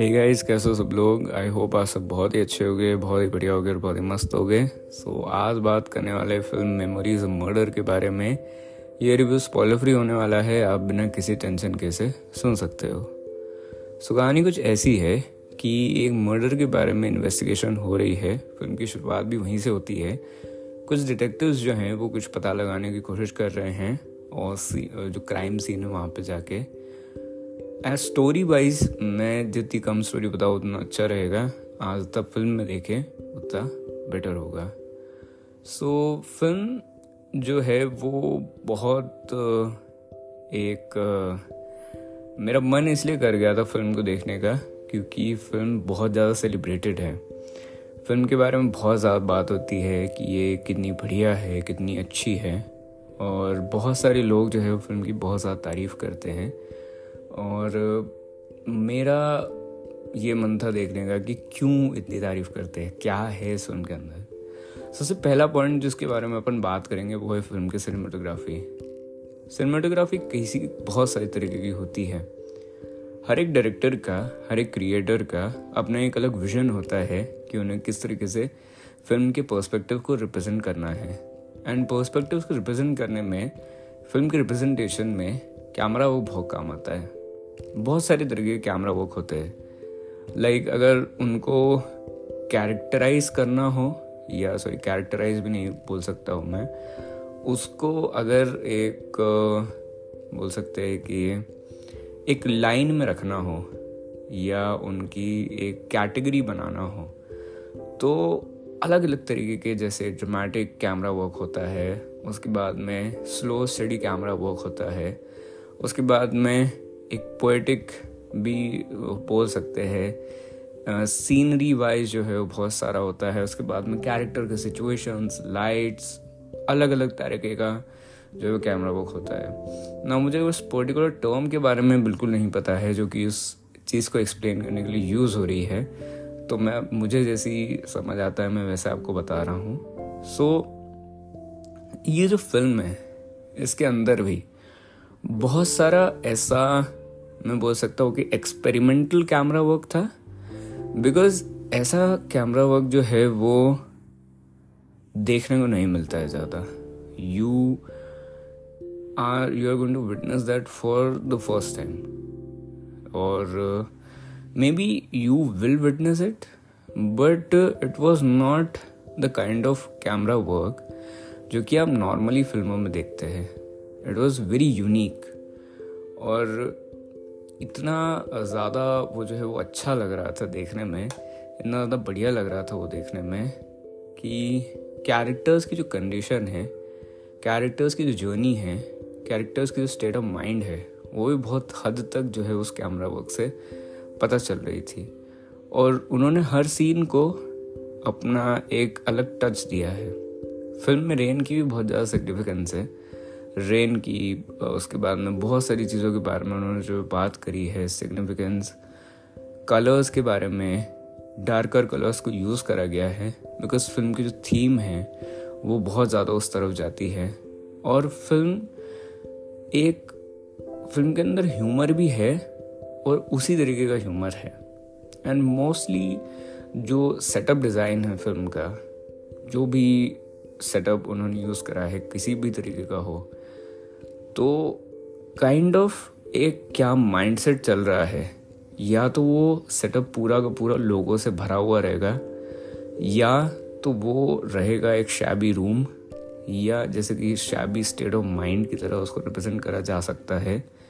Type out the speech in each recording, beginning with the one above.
Hey guys कैसे हो सब लोग? आई होप आप सब बहुत ही अच्छे हो गए बहुत ही बढ़िया हो गए और बहुत ही मस्त हो गए सो so, आज बात करने वाले फ़िल्म मेमोरीज मर्डर के बारे में। ये रिव्यू स्पॉइलर फ्री होने वाला है आप बिना किसी टेंशन के से सुन सकते हो। सो so, कहानी कुछ ऐसी है कि एक मर्डर के बारे में इन्वेस्टिगेशन हो रही है। फ़िल्म की शुरुआत भी वहीं से होती है। कुछ डिटेक्टिव्स जो हैं वो कुछ पता लगाने की कोशिश कर रहे हैं। और सी, जो क्राइम सीन है वहाँ पे जाके। एज स्टोरी वाइज मैं जितनी कम स्टोरी बताऊँ उतना अच्छा रहेगा। आज तक फ़िल्म में देखें उतना बेटर होगा। सो so, फ़िल्म जो है वो बहुत एक मेरा मन इसलिए कर गया था फ़िल्म को देखने का क्योंकि फ़िल्म बहुत ज़्यादा सेलिब्रेटेड है। फ़िल्म के बारे में बहुत ज़्यादा बात होती है कि ये कितनी बढ़िया है कितनी अच्छी है। और बहुत सारे लोग जो है वो फ़िल्म की बहुत ज़्यादा तारीफ़ करते हैं। और मेरा ये मन था देखने का कि क्यों इतनी तारीफ़ करते हैं? क्या है इस फ़िल्म के अंदर? सबसे पहला पॉइंट जिसके बारे में अपन बात करेंगे वो है फ़िल्म की सिनेमाटोग्राफी सिनेमाटोग्राफी किसी बहुत सारी तरीके की होती है। हर एक डायरेक्टर का, हर एक क्रिएटर का अपना एक अलग विजन होता है कि उन्हें किस तरीके से फ़िल्म के पर्सपेक्टिव को रिप्रेजेंट करना है। एंड पर्सपेक्टिव को रिप्रेजेंट करने में फ़िल्म के रिप्रेजेंटेशन में कैमरा वो बहुत काम आता है। बहुत सारे तरीके के कैमरा वर्क होते हैं। लाइक like, अगर उनको कैरेक्टराइज करना हो या सॉरी कैरेक्टराइज भी नहीं बोल सकता हूँ मैं उसको अगर एक बोल सकते हैं कि एक लाइन में रखना हो या उनकी एक कैटेगरी बनाना हो तो अलग अलग तरीके के जैसे ड्रामेटिक कैमरा वर्क होता है, उसके बाद में स्लो स्टडी कैमरा वर्क होता है, उसके बाद में एक पोइटिक भी बोल सकते हैं सीनरी वाइज जो है वो बहुत सारा होता है, उसके बाद में कैरेक्टर के सिचुएशंस लाइट्स अलग अलग तरीके का जो है कैमरा वर्क होता है। ना मुझे उस पर्टिकुलर टर्म के बारे में बिल्कुल नहीं पता है, जो कि उस चीज़ को एक्सप्लेन करने के लिए यूज़ हो रही है। तो मैं मुझे जैसी समझ आता है मैं वैसे आपको बता रहा हूँ। सो so, ये जो फ़िल्म है इसके अंदर भी बहुत सारा ऐसा मैं बोल सकता हूँ कि एक्सपेरिमेंटल कैमरा वर्क था। बिकॉज़ ऐसा कैमरा वर्क जो है वो देखने को नहीं मिलता है ज़्यादा। You are you are going to witness that for the first time और maybe you will witness it but it was not the kind of camera work जो कि आप नॉर्मली फ़िल्मों में देखते हैं। इट वॉज़ वेरी यूनिक और इतना ज़्यादा वो जो है वो अच्छा लग रहा था देखने में, इतना ज़्यादा बढ़िया लग रहा था वो देखने में कि कैरेक्टर्स की जो कंडीशन है कैरेक्टर्स की जो जर्नी है कैरेक्टर्स की जो स्टेट ऑफ़ माइंड है, वो भी बहुत हद तक जो है उस कैमरा वर्क से पता चल रही थी। और उन्होंने हर सीन को अपना एक अलग टच दिया है। फ़िल्म में रेन की भी बहुत ज़्यादा सिग्निफिकेंस है। रेन की उसके बाद में बहुत सारी चीज़ों के बारे में उन्होंने जो बात करी है सिग्निफिकेंस कलर्स के बारे में डार्कर कलर्स को यूज़ करा गया है। बिकॉज़ फ़िल्म की जो थीम है, वो बहुत ज़्यादा उस तरफ़ जाती है। और फ़िल्म एक फ़िल्म के अंदर ह्यूमर भी है और उसी तरीके का ह्यूमर है। एंड मोस्टली जो सेटअप डिज़ाइन है फ़िल्म का, जो भी सेटअप उन्होंने यूज़ करा है, किसी भी तरीके का हो तो काइंड kind ऑफ़ of एक क्या माइंडसेट चल रहा है, या तो वो सेटअप पूरा का पूरा लोगों से भरा हुआ रहेगा, या तो वो रहेगा एक शैबी रूम या जैसे कि शैबी स्टेट ऑफ़ माइंड की तरह उसको रिप्रेजेंट करा जा सकता है।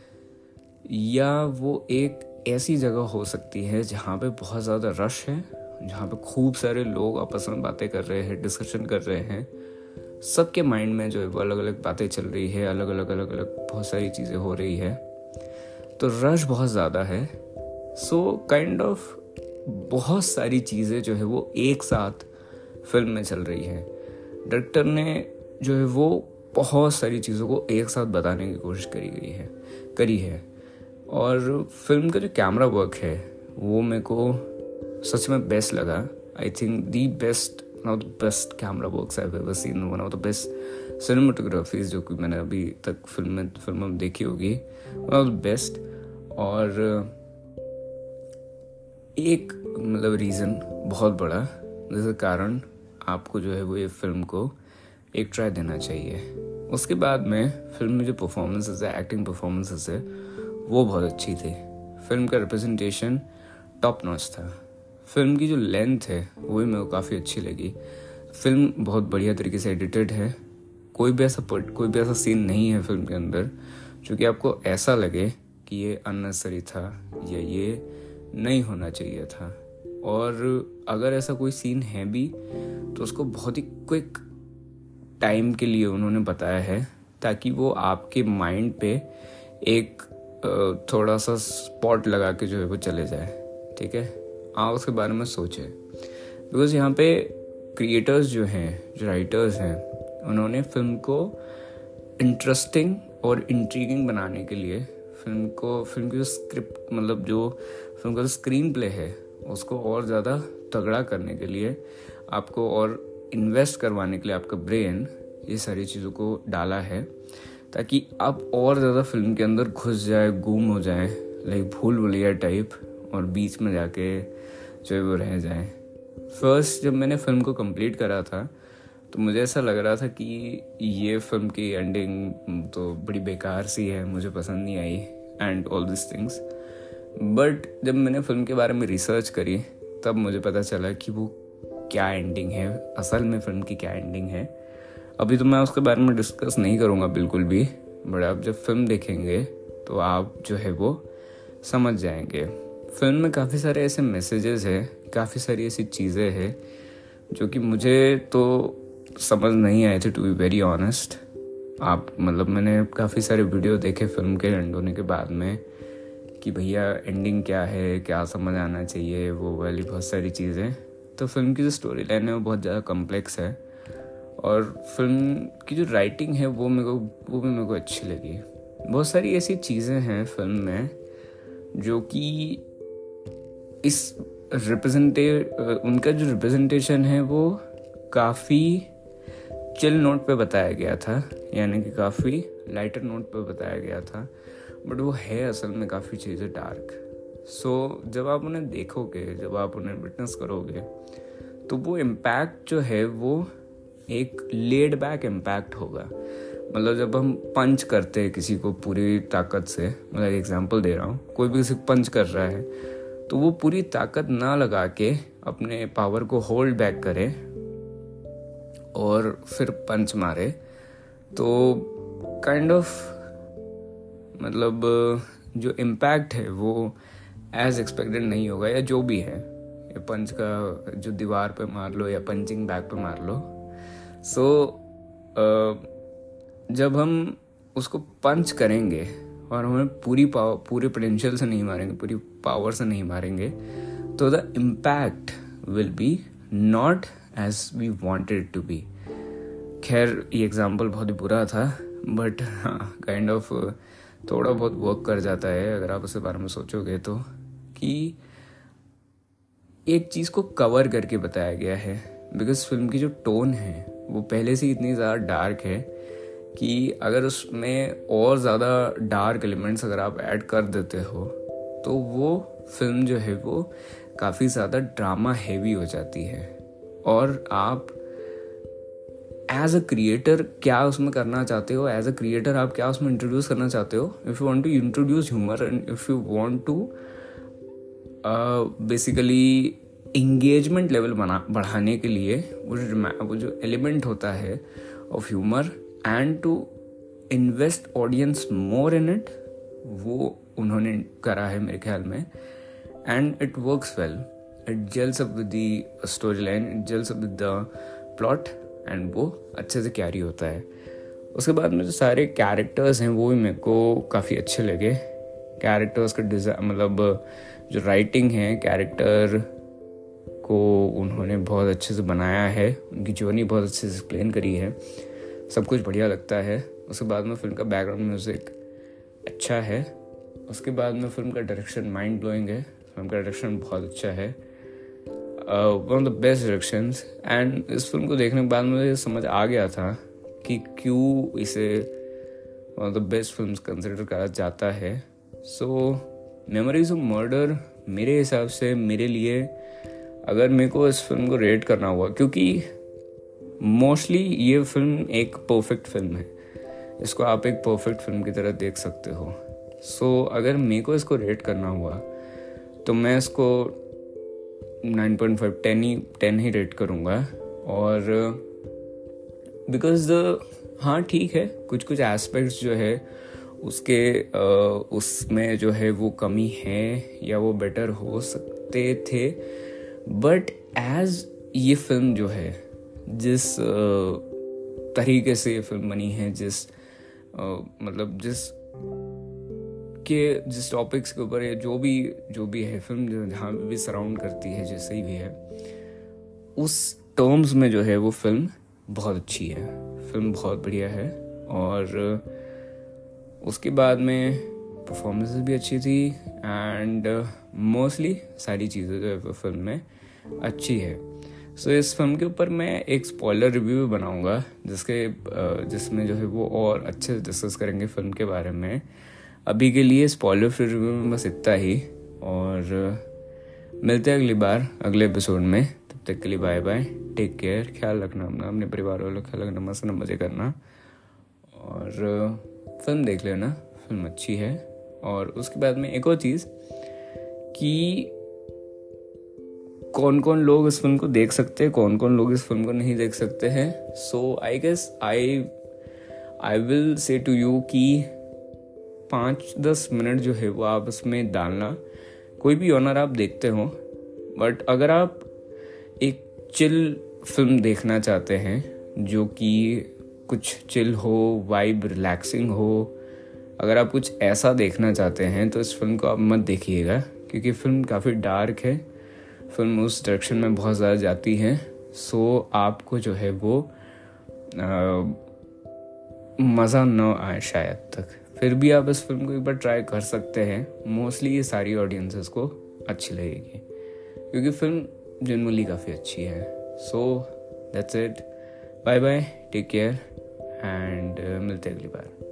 या वो एक ऐसी जगह हो सकती है जहाँ पे बहुत ज़्यादा रश है, जहाँ पे खूब सारे लोग आपस में बातें कर रहे हैं डिस्कशन कर रहे हैं। सबके माइंड में जो है वो अलग अलग बातें चल रही है अलग अलग अलग अलग बहुत सारी चीज़ें हो रही है। तो रश बहुत ज़्यादा है। सो काइंड ऑफ़ बहुत सारी चीज़ें जो है वो एक साथ फ़िल्म में चल रही है। डायरेक्टर ने जो है वो बहुत सारी चीज़ों को एक साथ बताने की कोशिश करी गई है, करी है। और फ़िल्म का जो कैमरा वर्क है वो मेरे को सच में बेस्ट लगा। I think the best the best camera works I've ever seen, one of the best cinematographies जो कि मैंने अभी तक फ़िल्म में फ़िल्म में देखी होगी वन ऑफ़ द बेस्ट और एक मतलब रीज़न बहुत बड़ा जिसके कारण आपको जो है वो ये फ़िल्म को एक ट्राई देना चाहिए। उसके बाद में फ़िल्म में जो परफॉर्मेंसेस है एक्टिंग परफॉर्मेंसेस है वो बहुत अच्छी थी। फ़िल्म का रिप्रेजेंटेशन टॉप नॉच था। फ़िल्म की जो लेंथ है, वो भी मेरे को काफ़ी अच्छी लगी। फ़िल्म बहुत बढ़िया तरीके से एडिटेड है। कोई भी ऐसा कोई भी ऐसा सीन नहीं है फ़िल्म के अंदर, जो कि आपको ऐसा लगे कि ये अननेसरी था या ये नहीं होना चाहिए था। और अगर ऐसा कोई सीन है भी तो उसको बहुत ही क्विक टाइम के लिए उन्होंने बताया है, ताकि वो आपके माइंड पे एक थोड़ा सा स्पॉट लगा के जो है वो चले जाए, ठीक है? आप उसके बारे में सोचें। बिकॉज़ यहाँ पे क्रिएटर्स जो हैं, जो राइटर्स हैं, उन्होंने फ़िल्म को इंटरेस्टिंग और इंट्रीगिंग बनाने के लिए फ़िल्म को फ़िल्म की जो स्क्रिप्ट मतलब जो फ़िल्म का जो स्क्रीन प्ले है, उसको और ज़्यादा तगड़ा करने के लिए, आपको और इन्वेस्ट करवाने के लिए आपका ब्रेन ये सारी चीज़ों को डाला है। ताकि आप और ज़्यादा फ़िल्म के अंदर घुस जाए, गुम हो जाए लाइक भूल भुलिया टाइप और बीच में जाके जो है वो रह जाए। फ़र्स्ट जब मैंने फ़िल्म को कंप्लीट करा था तो मुझे ऐसा लग रहा था कि ये फ़िल्म की एंडिंग तो बड़ी बेकार सी है, मुझे पसंद नहीं आई and all this things but जब मैंने फ़िल्म के बारे में रिसर्च करी, तब मुझे पता चला कि वो क्या एंडिंग है, असल में फ़िल्म की क्या एंडिंग है। अभी तो मैं उसके बारे में डिस्कस नहीं करूँगा बिल्कुल भी बट आप जब फ़िल्म देखेंगे तो आप जो है वो समझ जाएँगे। फ़िल्म में काफ़ी सारे ऐसे मैसेजेस हैं, काफ़ी सारी ऐसी चीज़ें हैं, जो कि मुझे तो समझ नहीं आए थे टू बी वेरी ऑनेस्ट आप मतलब मैंने काफ़ी सारे वीडियो देखे फ़िल्म के एंड होने के बाद में, कि भैया एंडिंग क्या है, क्या समझ आना चाहिए, वो वाली बहुत सारी चीज़ें। तो फ़िल्म की जो स्टोरी लाइन है, वो बहुत ज़्यादा कॉम्प्लेक्स है। और फ़िल्म की जो राइटिंग है वो मेरे को वो भी मेरे को अच्छी लगी बहुत सारी ऐसी चीज़ें हैं फ़िल्म में जो कि इस रिप्रेजेंटे उनका जो रिप्रेजेंटेशन है वो काफ़ी चिल नोट पे बताया गया था। यानी कि काफ़ी लाइटर नोट पे बताया गया था। बट वो है असल में काफ़ी चीज़ें डार्क सो so, जब आप उन्हें देखोगे जब आप उन्हें विटनेस करोगे तो वो इम्पैक्ट जो है वो एक लेड बैक इम्पैक्ट होगा। मतलब जब हम पंच करते हैं किसी को पूरी ताकत से मतलब एग्जांपल दे रहा हूँ, कोई भी किसी को पंच कर रहा है तो वो पूरी ताकत ना लगा के अपने पावर को होल्ड बैक करे और फिर पंच मारे तो काइंड kind ऑफ़ of मतलब जो इम्पैक्ट है वो एज एक्सपेक्टेड नहीं होगा या जो भी है पंच का जो दीवार पे मार लो या पंचिंग बैग पे मार लो सो so, जब हम उसको पंच करेंगे और हमें पूरी पावर पूरे पोटेंशियल से नहीं मारेंगे पूरी पावर से नहीं मारेंगे तो the impact will be not as we wanted to be खैर ये एग्ज़ाम्पल बहुत ही बुरा था बट काइंड ऑफ़ थोड़ा बहुत वर्क कर जाता है अगर आप उसके बारे में सोचोगे तो कि एक चीज़ को कवर करके बताया गया है बिकॉज़ फ़िल्म की जो टोन है वो पहले से इतनी ज़्यादा डार्क है कि अगर उसमें और ज़्यादा डार्क एलिमेंट्स अगर आप ऐड कर देते हो तो वो फ़िल्म जो है वो काफ़ी ज़्यादा ड्रामा हैवी हो जाती है। और आप एज अ क्रिएटर क्या उसमें करना चाहते हो? एज अ क्रिएटर आप क्या उसमें इंट्रोड्यूस करना चाहते हो? If you want to introduce humour and if you want to basically engagement level बना, बढ़ाने के लिए वो जो वो जो एलिमेंट होता है of humour and to invest audience more in it वो उन्होंने करा है मेरे ख्याल में। And it works well it gels up with the storyline it gels up with the plot and वो अच्छे से कैरी होता है। उसके बाद में जो सारे कैरेक्टर्स हैं, वो भी मेरे को काफ़ी अच्छे लगे। कैरेक्टर्स का डिज़ाइन मतलब जो राइटिंग है कैरेक्टर को उन्होंने बहुत अच्छे से बनाया है, उनकी जर्नी बहुत अच्छे से एक्सप्लेन करी है। सब कुछ बढ़िया लगता है। उसके बाद में फ़िल्म का बैकग्राउंड म्यूज़िक अच्छा है। उसके बाद में फ़िल्म का डायरेक्शन माइंड ब्लोइंग है। फ़िल्म का डायरेक्शन बहुत अच्छा है। One of the best direction and इस फ़िल्म को देखने के बाद मुझे समझ आ गया था कि क्यों इसे one of the best film consider करा जाता है। सो मेमोरीज ऑफ़ मर्डर मेरे हिसाब से मेरे लिए अगर मेरे को इस फ़िल्म को रेट करना हुआ क्योंकि मोस्टली ये फ़िल्म एक परफेक्ट फ़िल्म है। इसको आप एक परफेक्ट फ़िल्म की तरह देख सकते हो। सो so, अगर मेरे को इसको रेट करना हुआ तो मैं इसको 9.5 टेन ही टेन ही रेट करूँगा। और बिकॉज़ हाँ ठीक है कुछ कुछ एस्पेक्ट्स जो है उसके उसमें जो है वो कमी है या वो बेटर हो सकते थे। बट एज ये फ़िल्म जो है, जिस तरीके से ये फ़िल्म बनी है, जिस मतलब जिस के, जिस टॉपिक्स के ऊपर जो भी जो भी है फ़िल्म जहाँ भी सराउंड करती है, जैसे भी है, उस टर्म्स में जो है वो फ़िल्म बहुत अच्छी है। फ़िल्म बहुत बढ़िया है और उसके बाद में परफॉर्मेंस भी अच्छी थी एंड मोस्टली सारी चीज़ें जो है फ़िल्म में अच्छी है। सो so, इस फ़िल्म के ऊपर मैं एक स्पॉइलर रिव्यू भी बनाऊँगा जिसके जिसमें जो है वो और अच्छे से डिस्कस करेंगे फ़िल्म के बारे में। अभी के लिए स्पॉइलर फ्री रिव्यू में बस इतना ही और मिलते हैं अगली बार अगले एपिसोड में। तब तक के लिए बाय बाय टेक केयर ख्याल रखना अपना अपने परिवार वालों का ख्याल रखना मस्त मज़े करना। और फ़िल्म देख लेना फ़िल्म अच्छी है। और उसके बाद में एक और चीज़ कि कौन कौन लोग इस फ़िल्म को देख सकते हैं, कौन कौन लोग इस फ़िल्म को नहीं देख सकते हैं। So I guess I I will say to you कि पाँच दस मिनट जो है वो आप इसमें डालना। कोई भी ऑनर आप देखते हो बट अगर आप एक चिल फ़िल्म देखना चाहते हैं, जो कि कुछ चिल हो वाइब रिलैक्सिंग हो अगर आप कुछ ऐसा देखना चाहते हैं तो इस फ़िल्म को आप मत देखिएगा, क्योंकि फ़िल्म काफ़ी डार्क है। फ़िल्म उस डायरेक्शन में बहुत ज़्यादा जाती है। सो आपको जो है वो मज़ा न आए शायद तक। फिर भी आप इस फ़िल्म को एक बार ट्राई कर सकते हैं। मोस्टली ये सारी ऑडियंसेस को अच्छी लगेगी, क्योंकि फ़िल्म जनरली काफ़ी अच्छी है। So that's it bye bye take care and मिलते अगली बार।